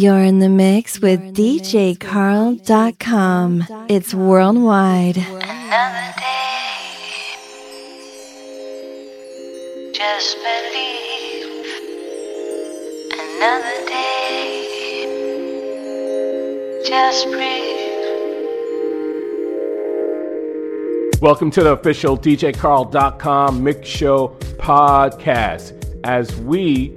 You're in the mix with DJCarl.com. It's worldwide. Another day. Just believe. Another day. Just breathe. Welcome to the official DJCarl.com Mix Show podcast. As we,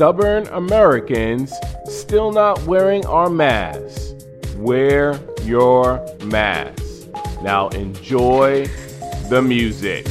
stubborn Americans, still not wearing our masks, wear your mask. Now enjoy the music.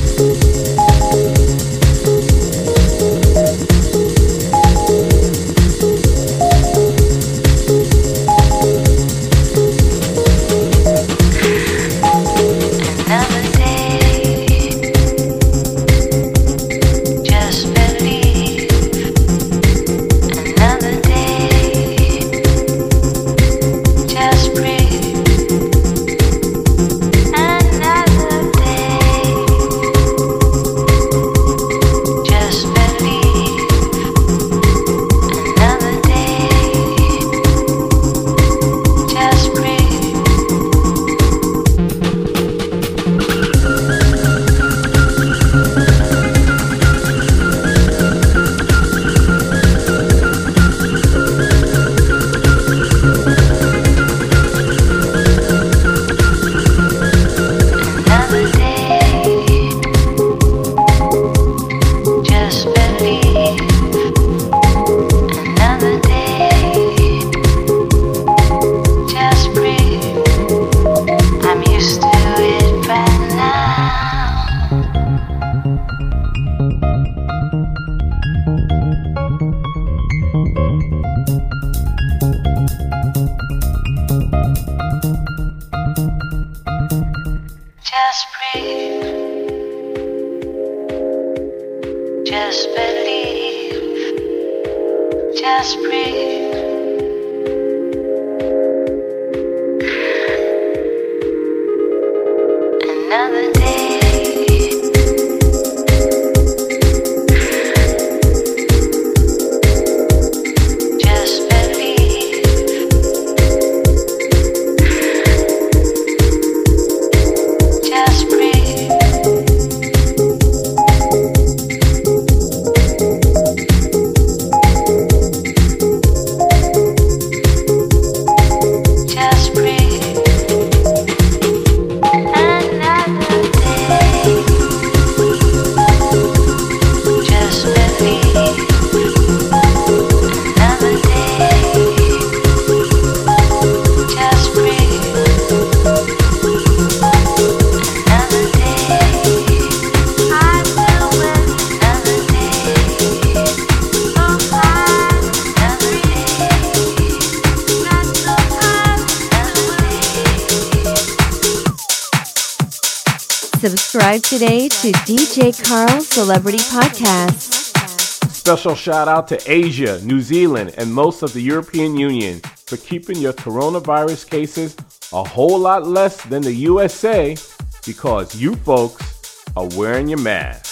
Just breathe. Just believe. Just breathe. To DJ Carl Celebrity Podcast. Special shout out to Asia, New Zealand, and most of the European Union for keeping your coronavirus cases a whole lot less than the USA because you folks are wearing your mask.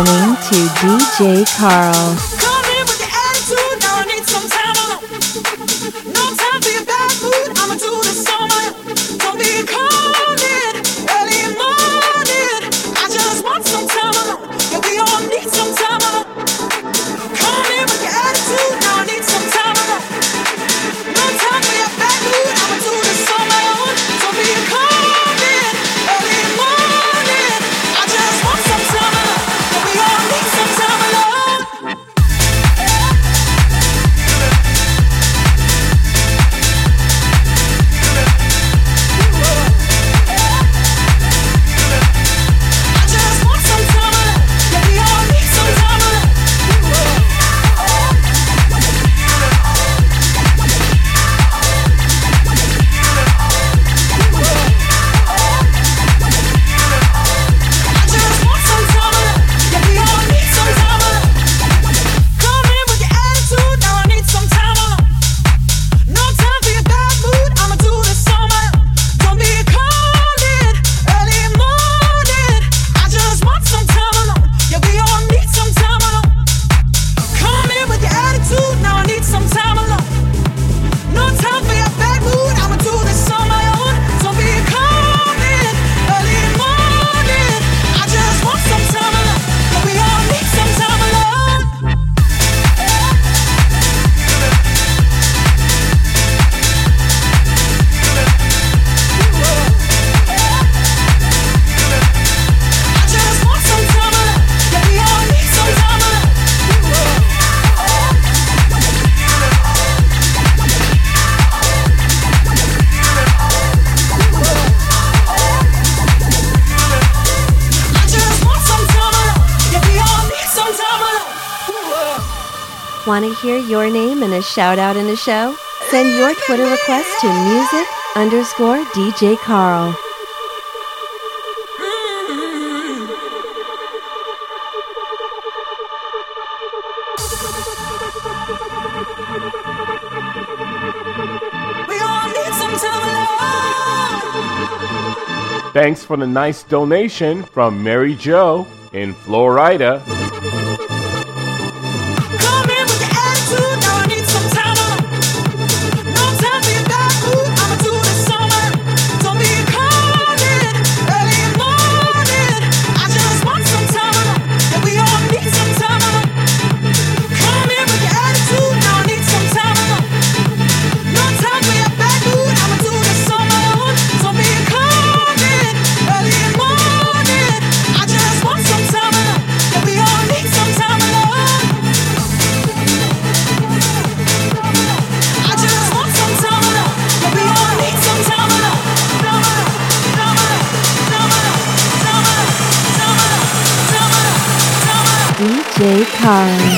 Listening to DJ Carl. Want to hear your name in a shout out in a show? Send your Twitter request to music underscore DJ Carl. Thanks for the nice donation from Mary Jo in Florida. Car.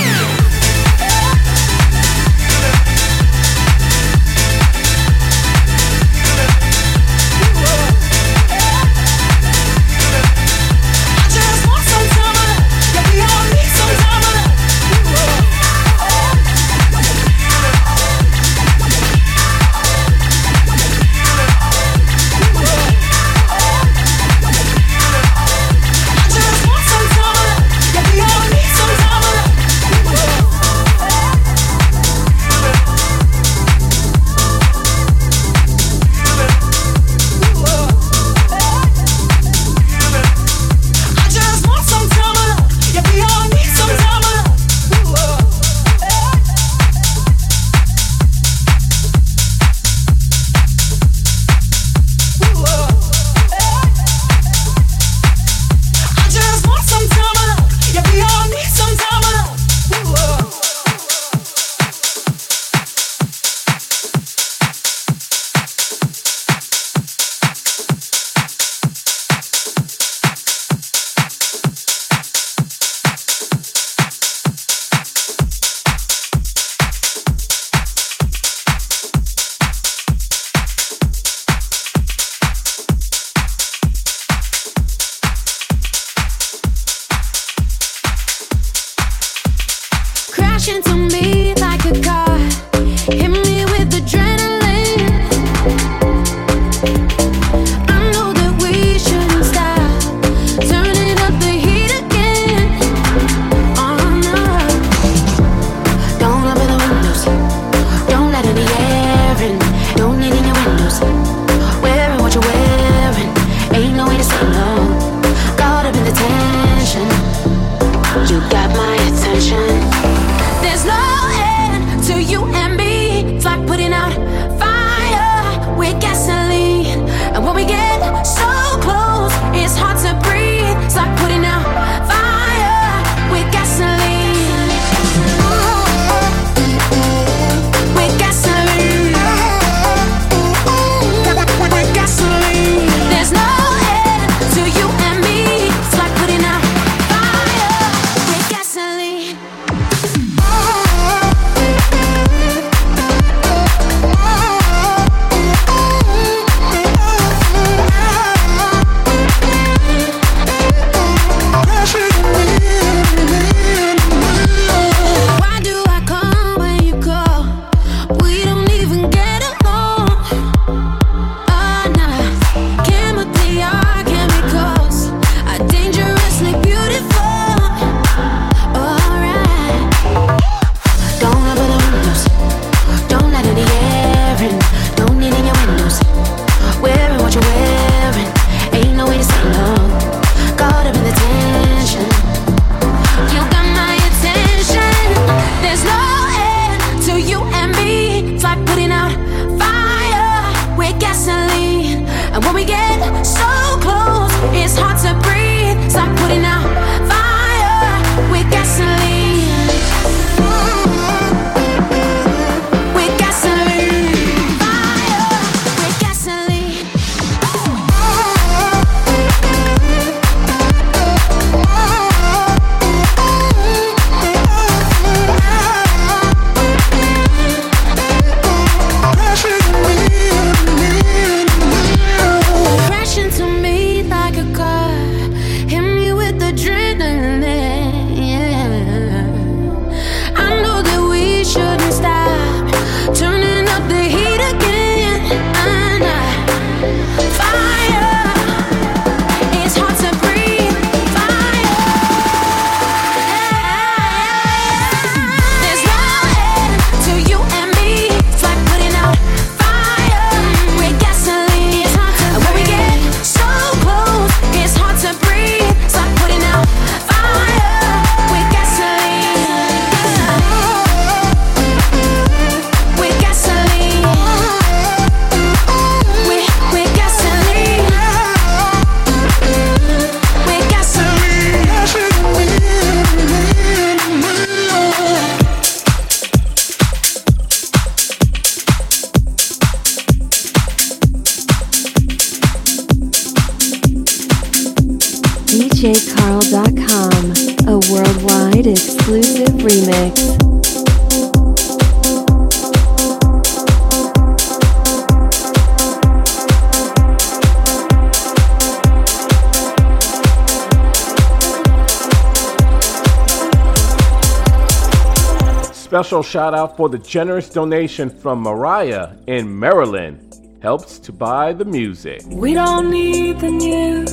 Special shout out for the generous donation from Mariah in Maryland. Helps to buy the music. We don't need the news,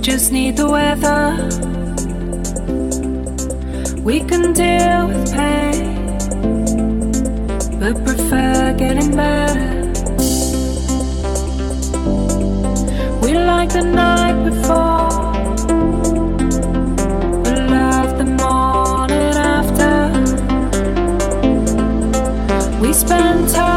just need the weather. We can deal with pain, but prefer getting better. We like the night before. Time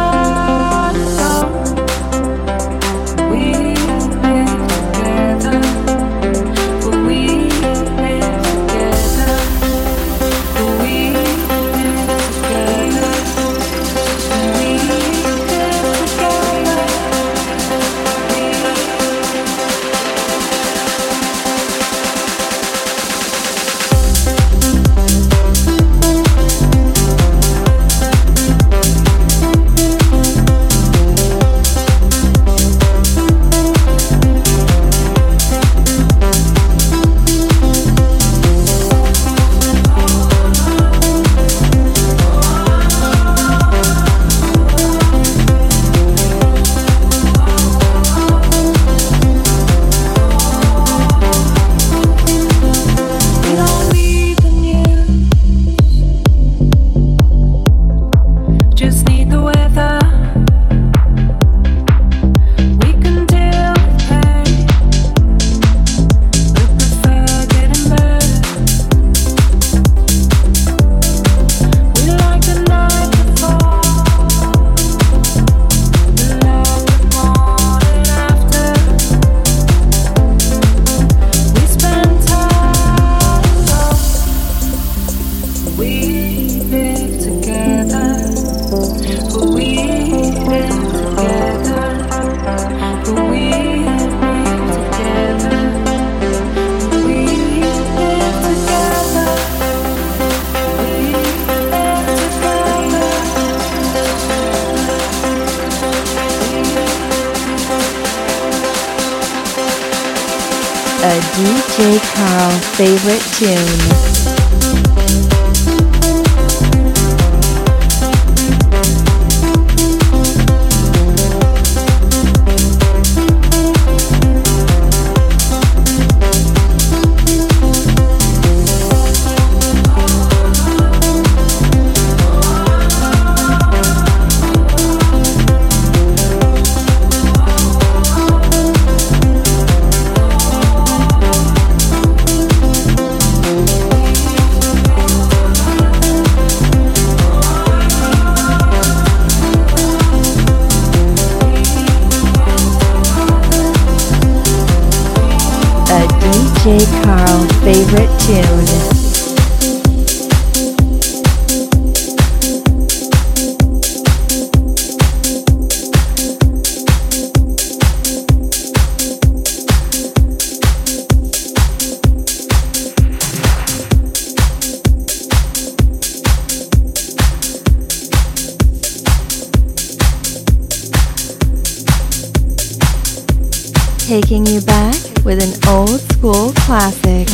classic.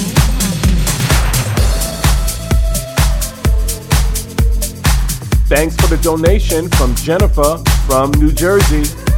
Thanks for the donation from Jennifer from New Jersey.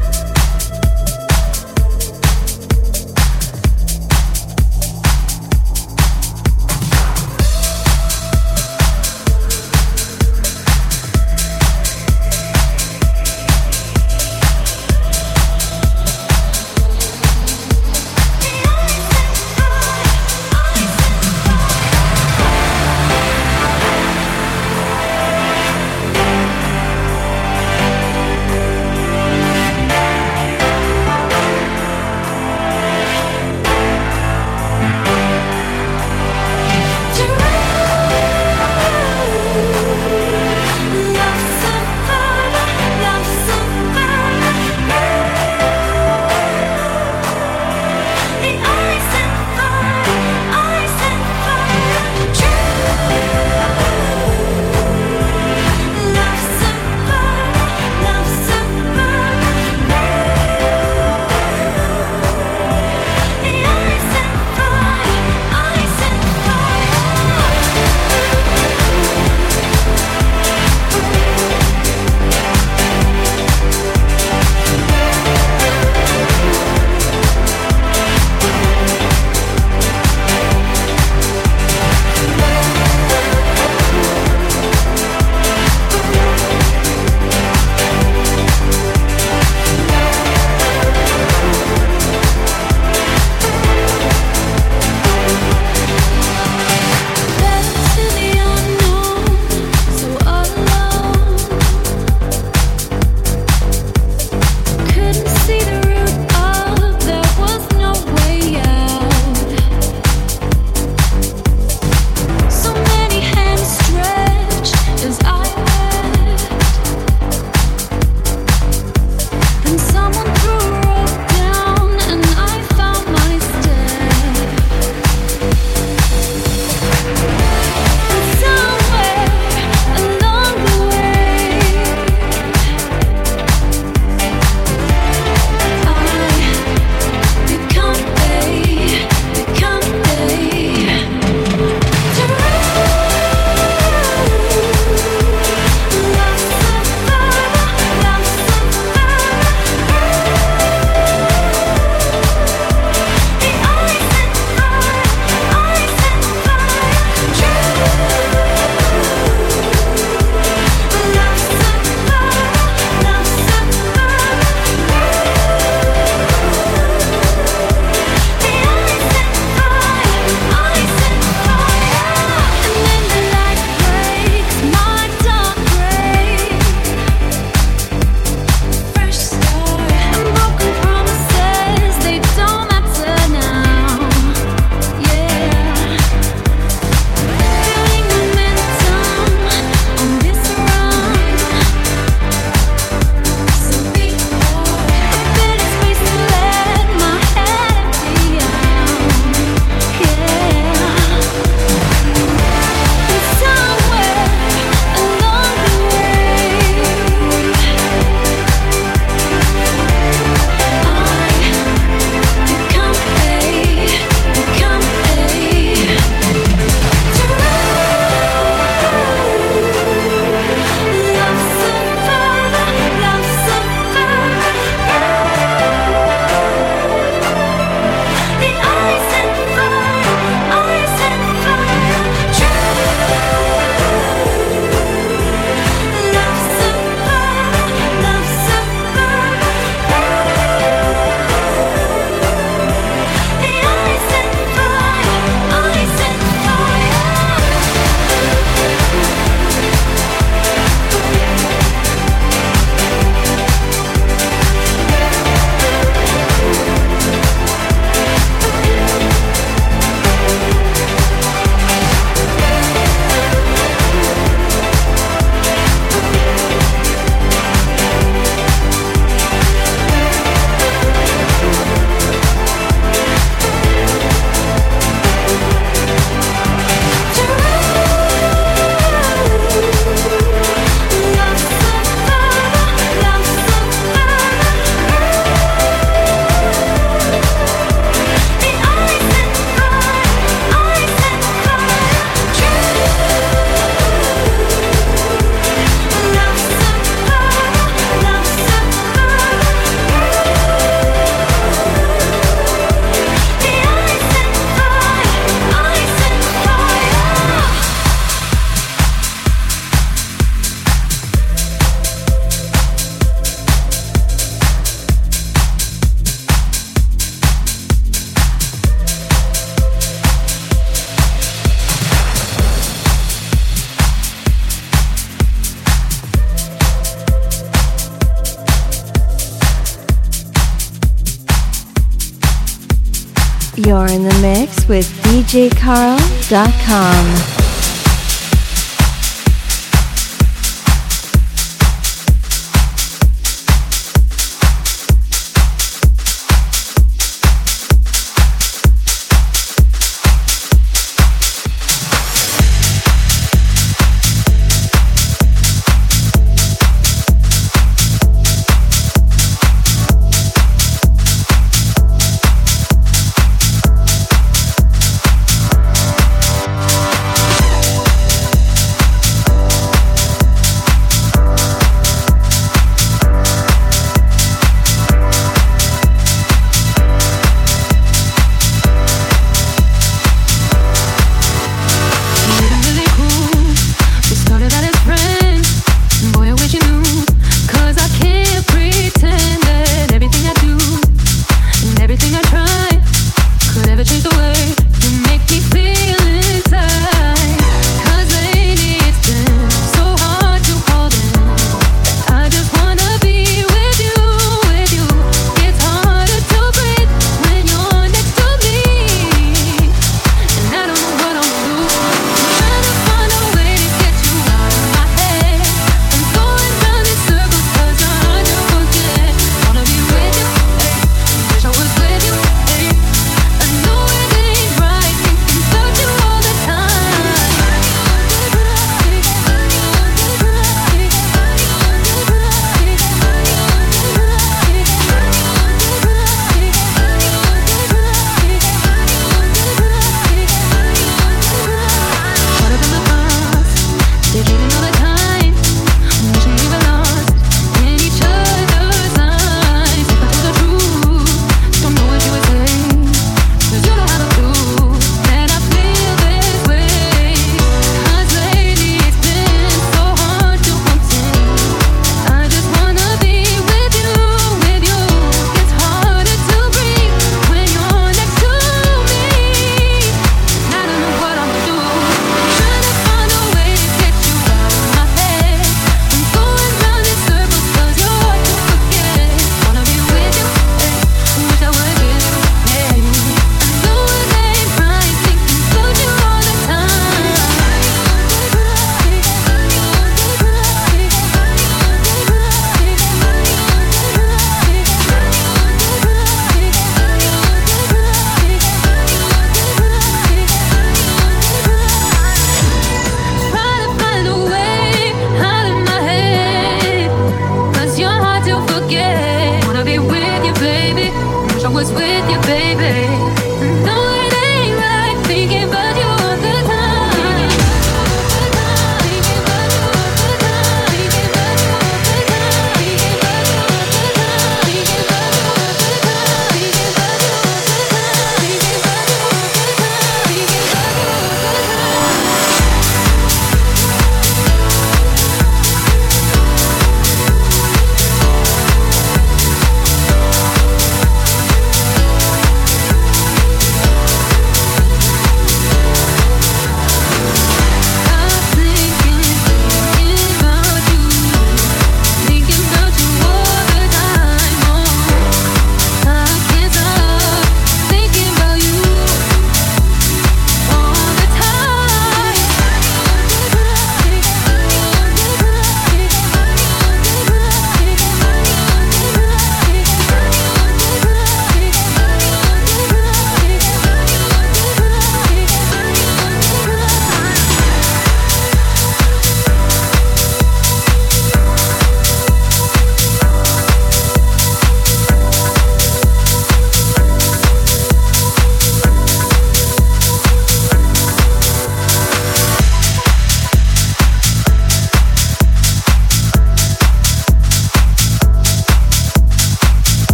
DJCarl.com.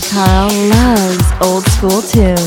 Carl loves old school tunes.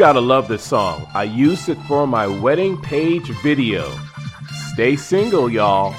Gotta love this song. I used it for my wedding page video. Stay single, y'all.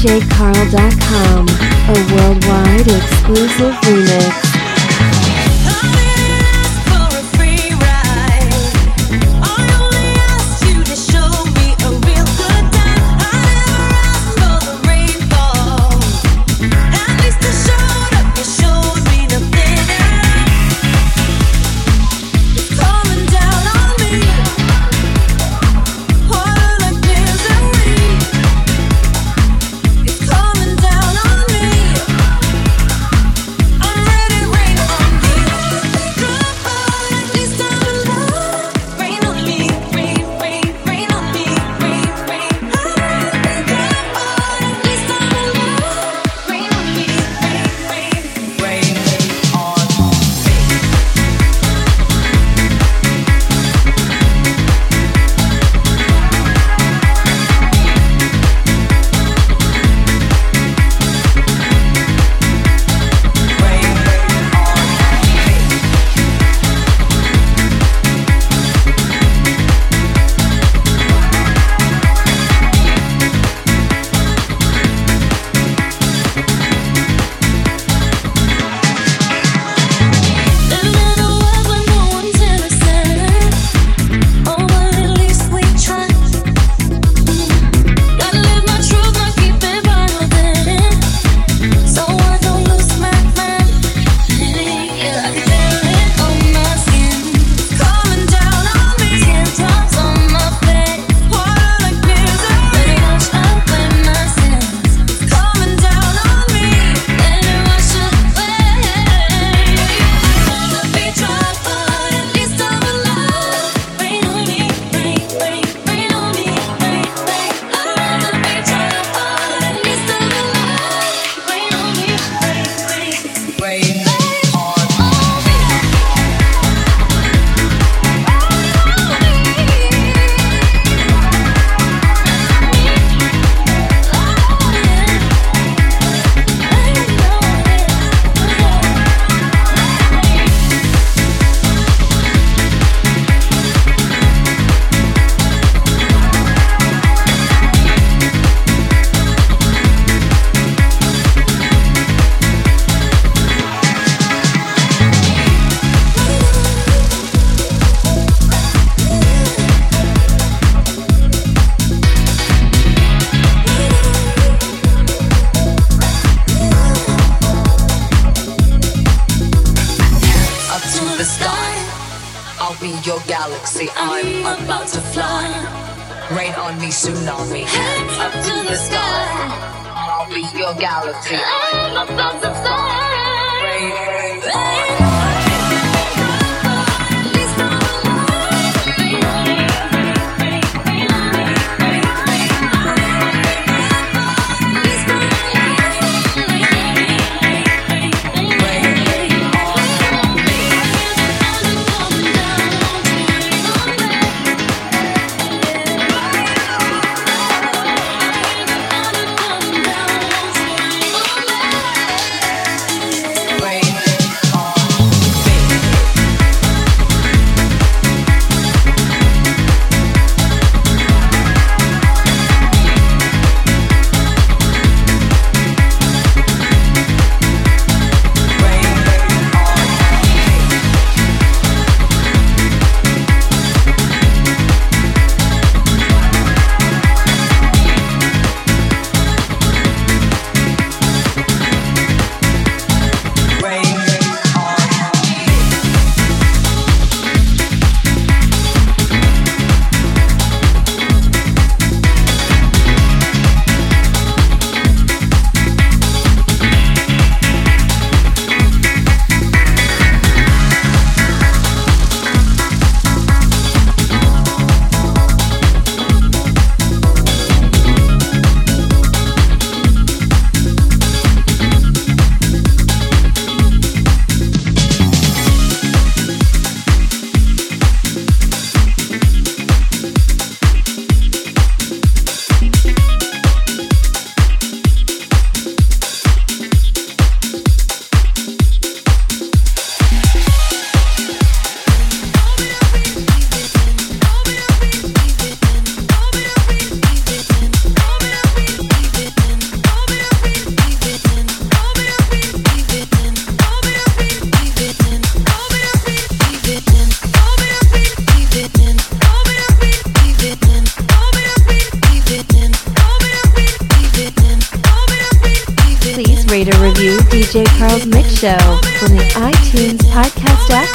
DJCarl.com, a worldwide exclusive remix.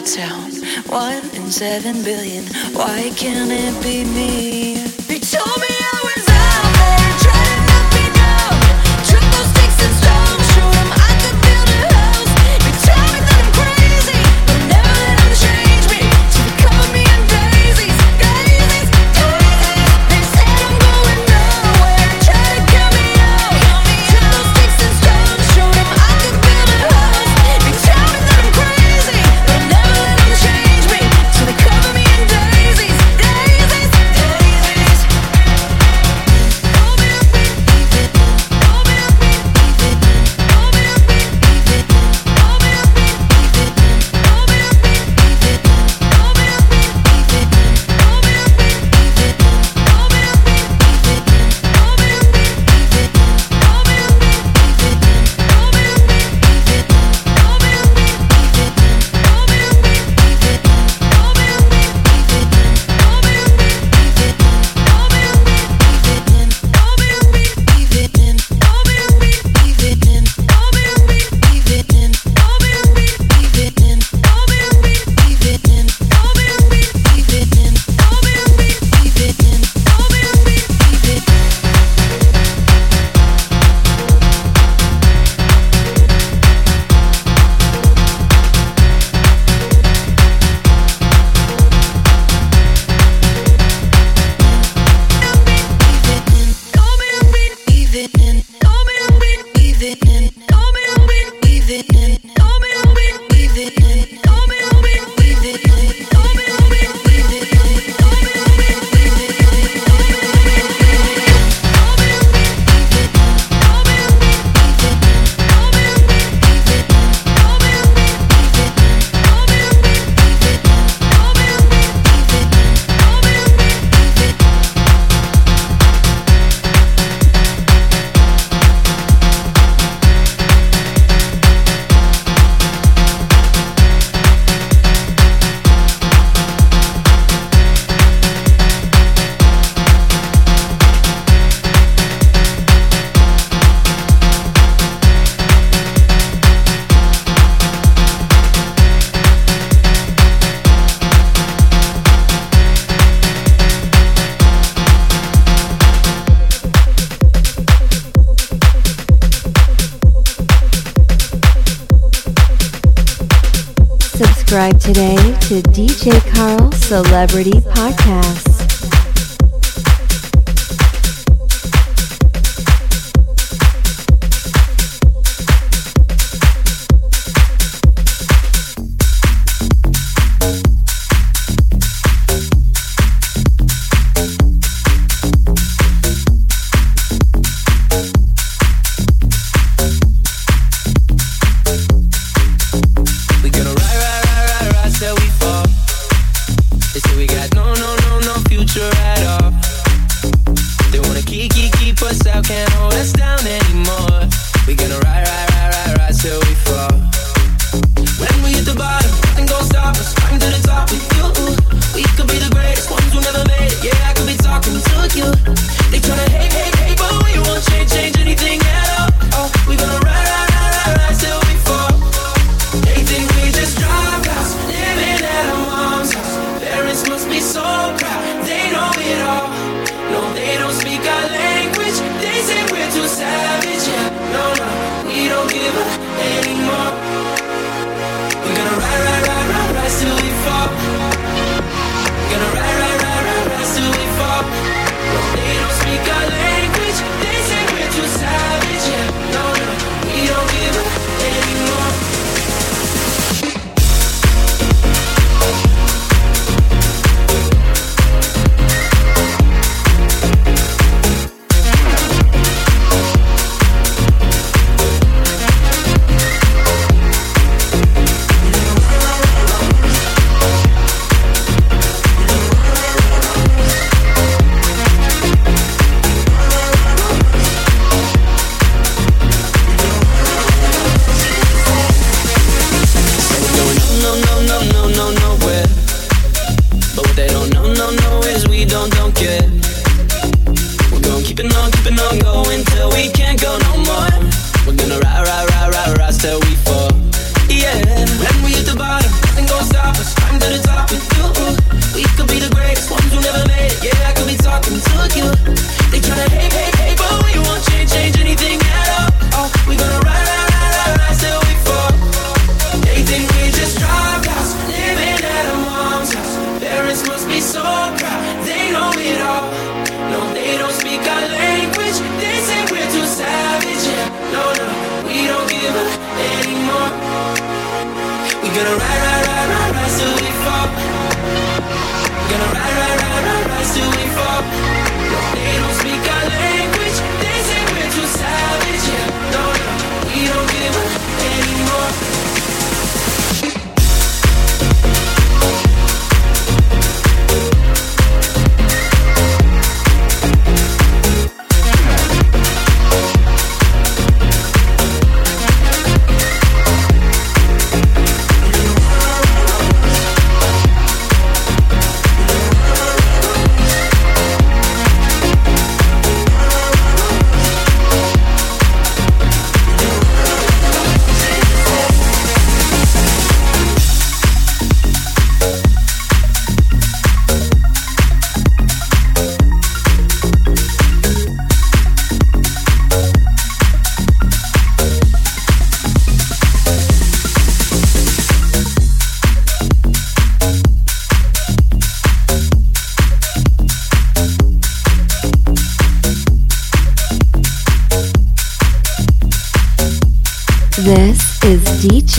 town. One in seven billion. Why can't it be me? He told me. Celebrity Podcast.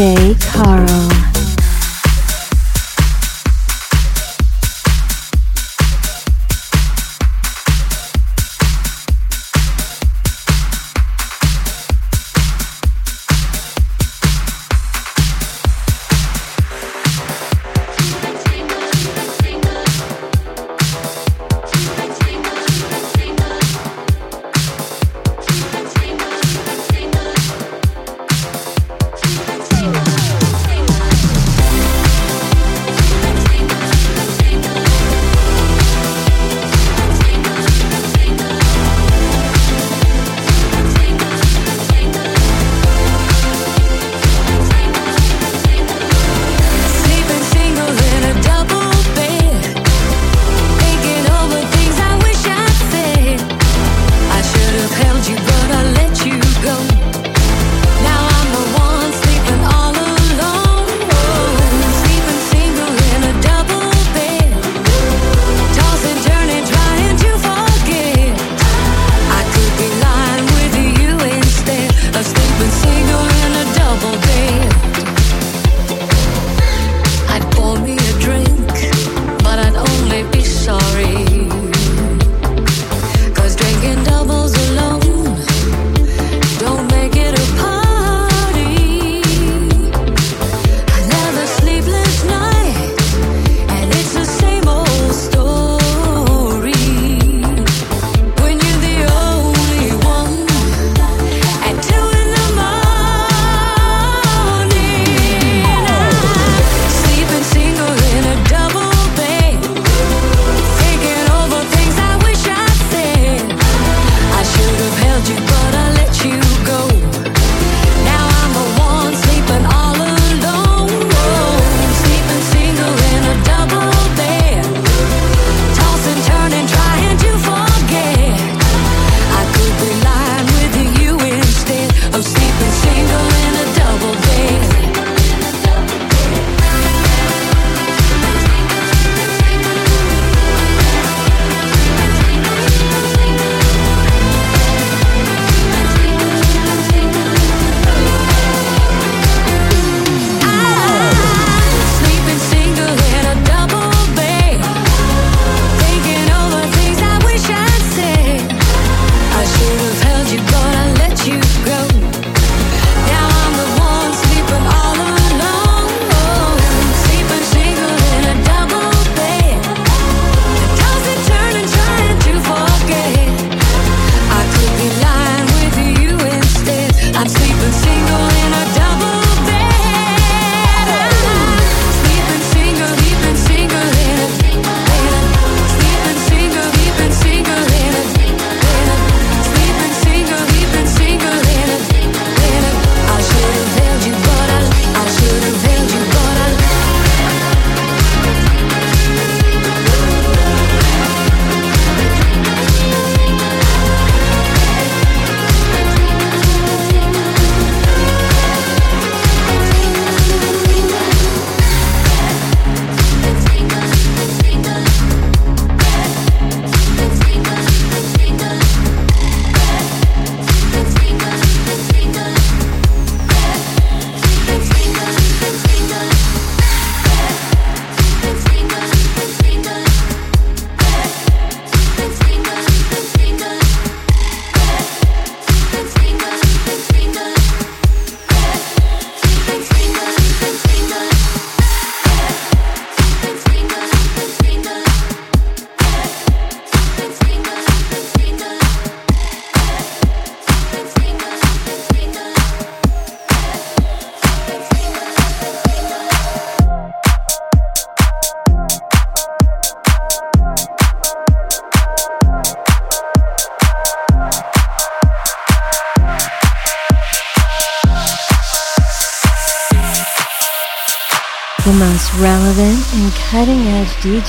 DJ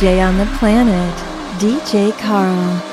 DJ on the planet, DJ Carl.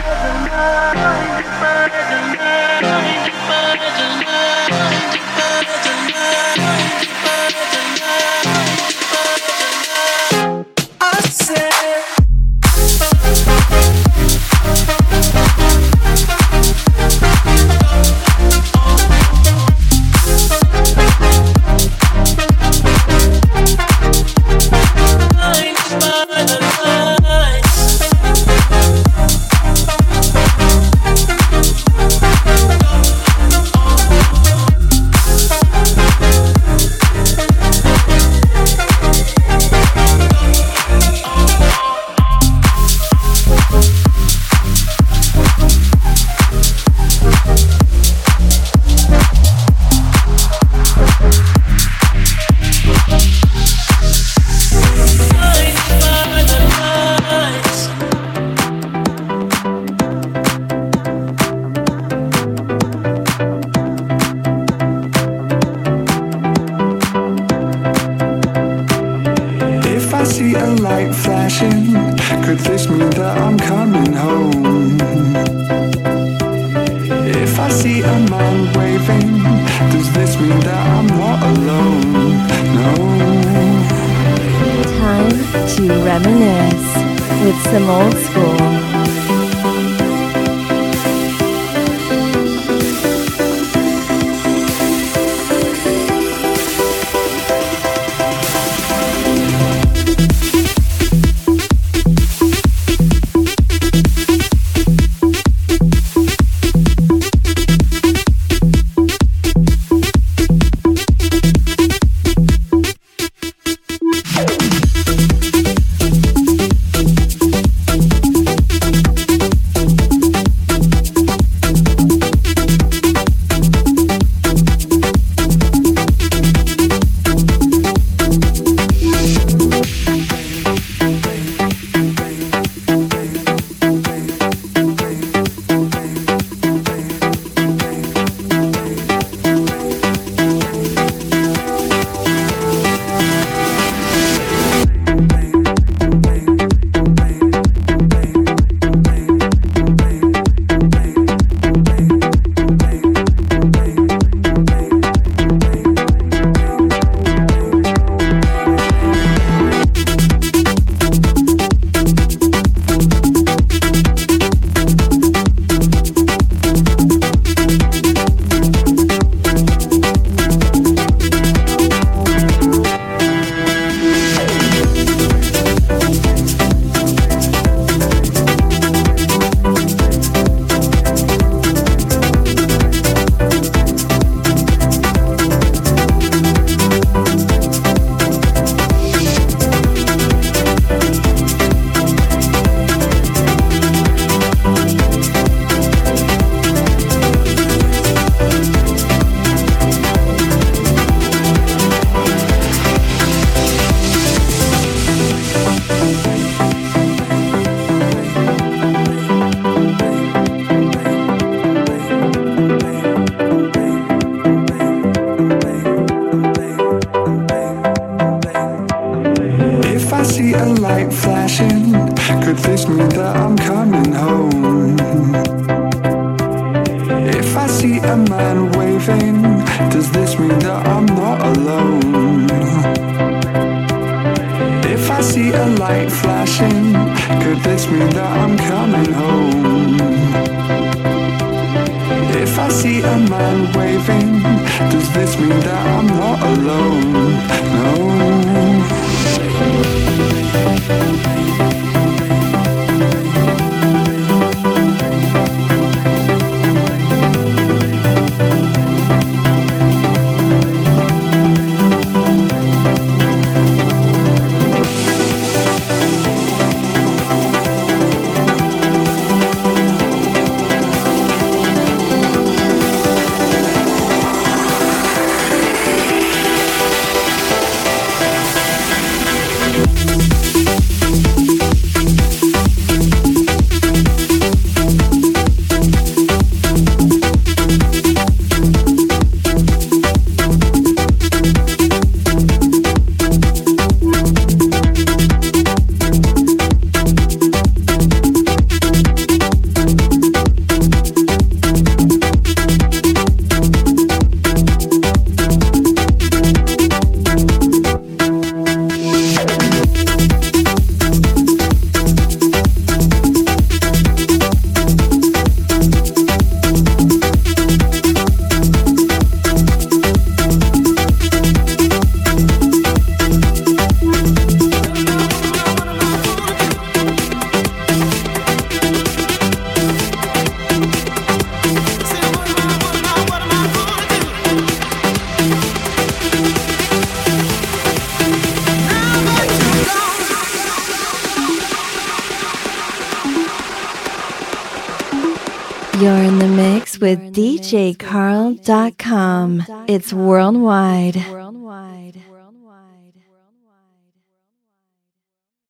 love. This mean that I'm coming home? If I see a man waving, does this mean that I'm not alone? No. DJCarl.com. It's worldwide.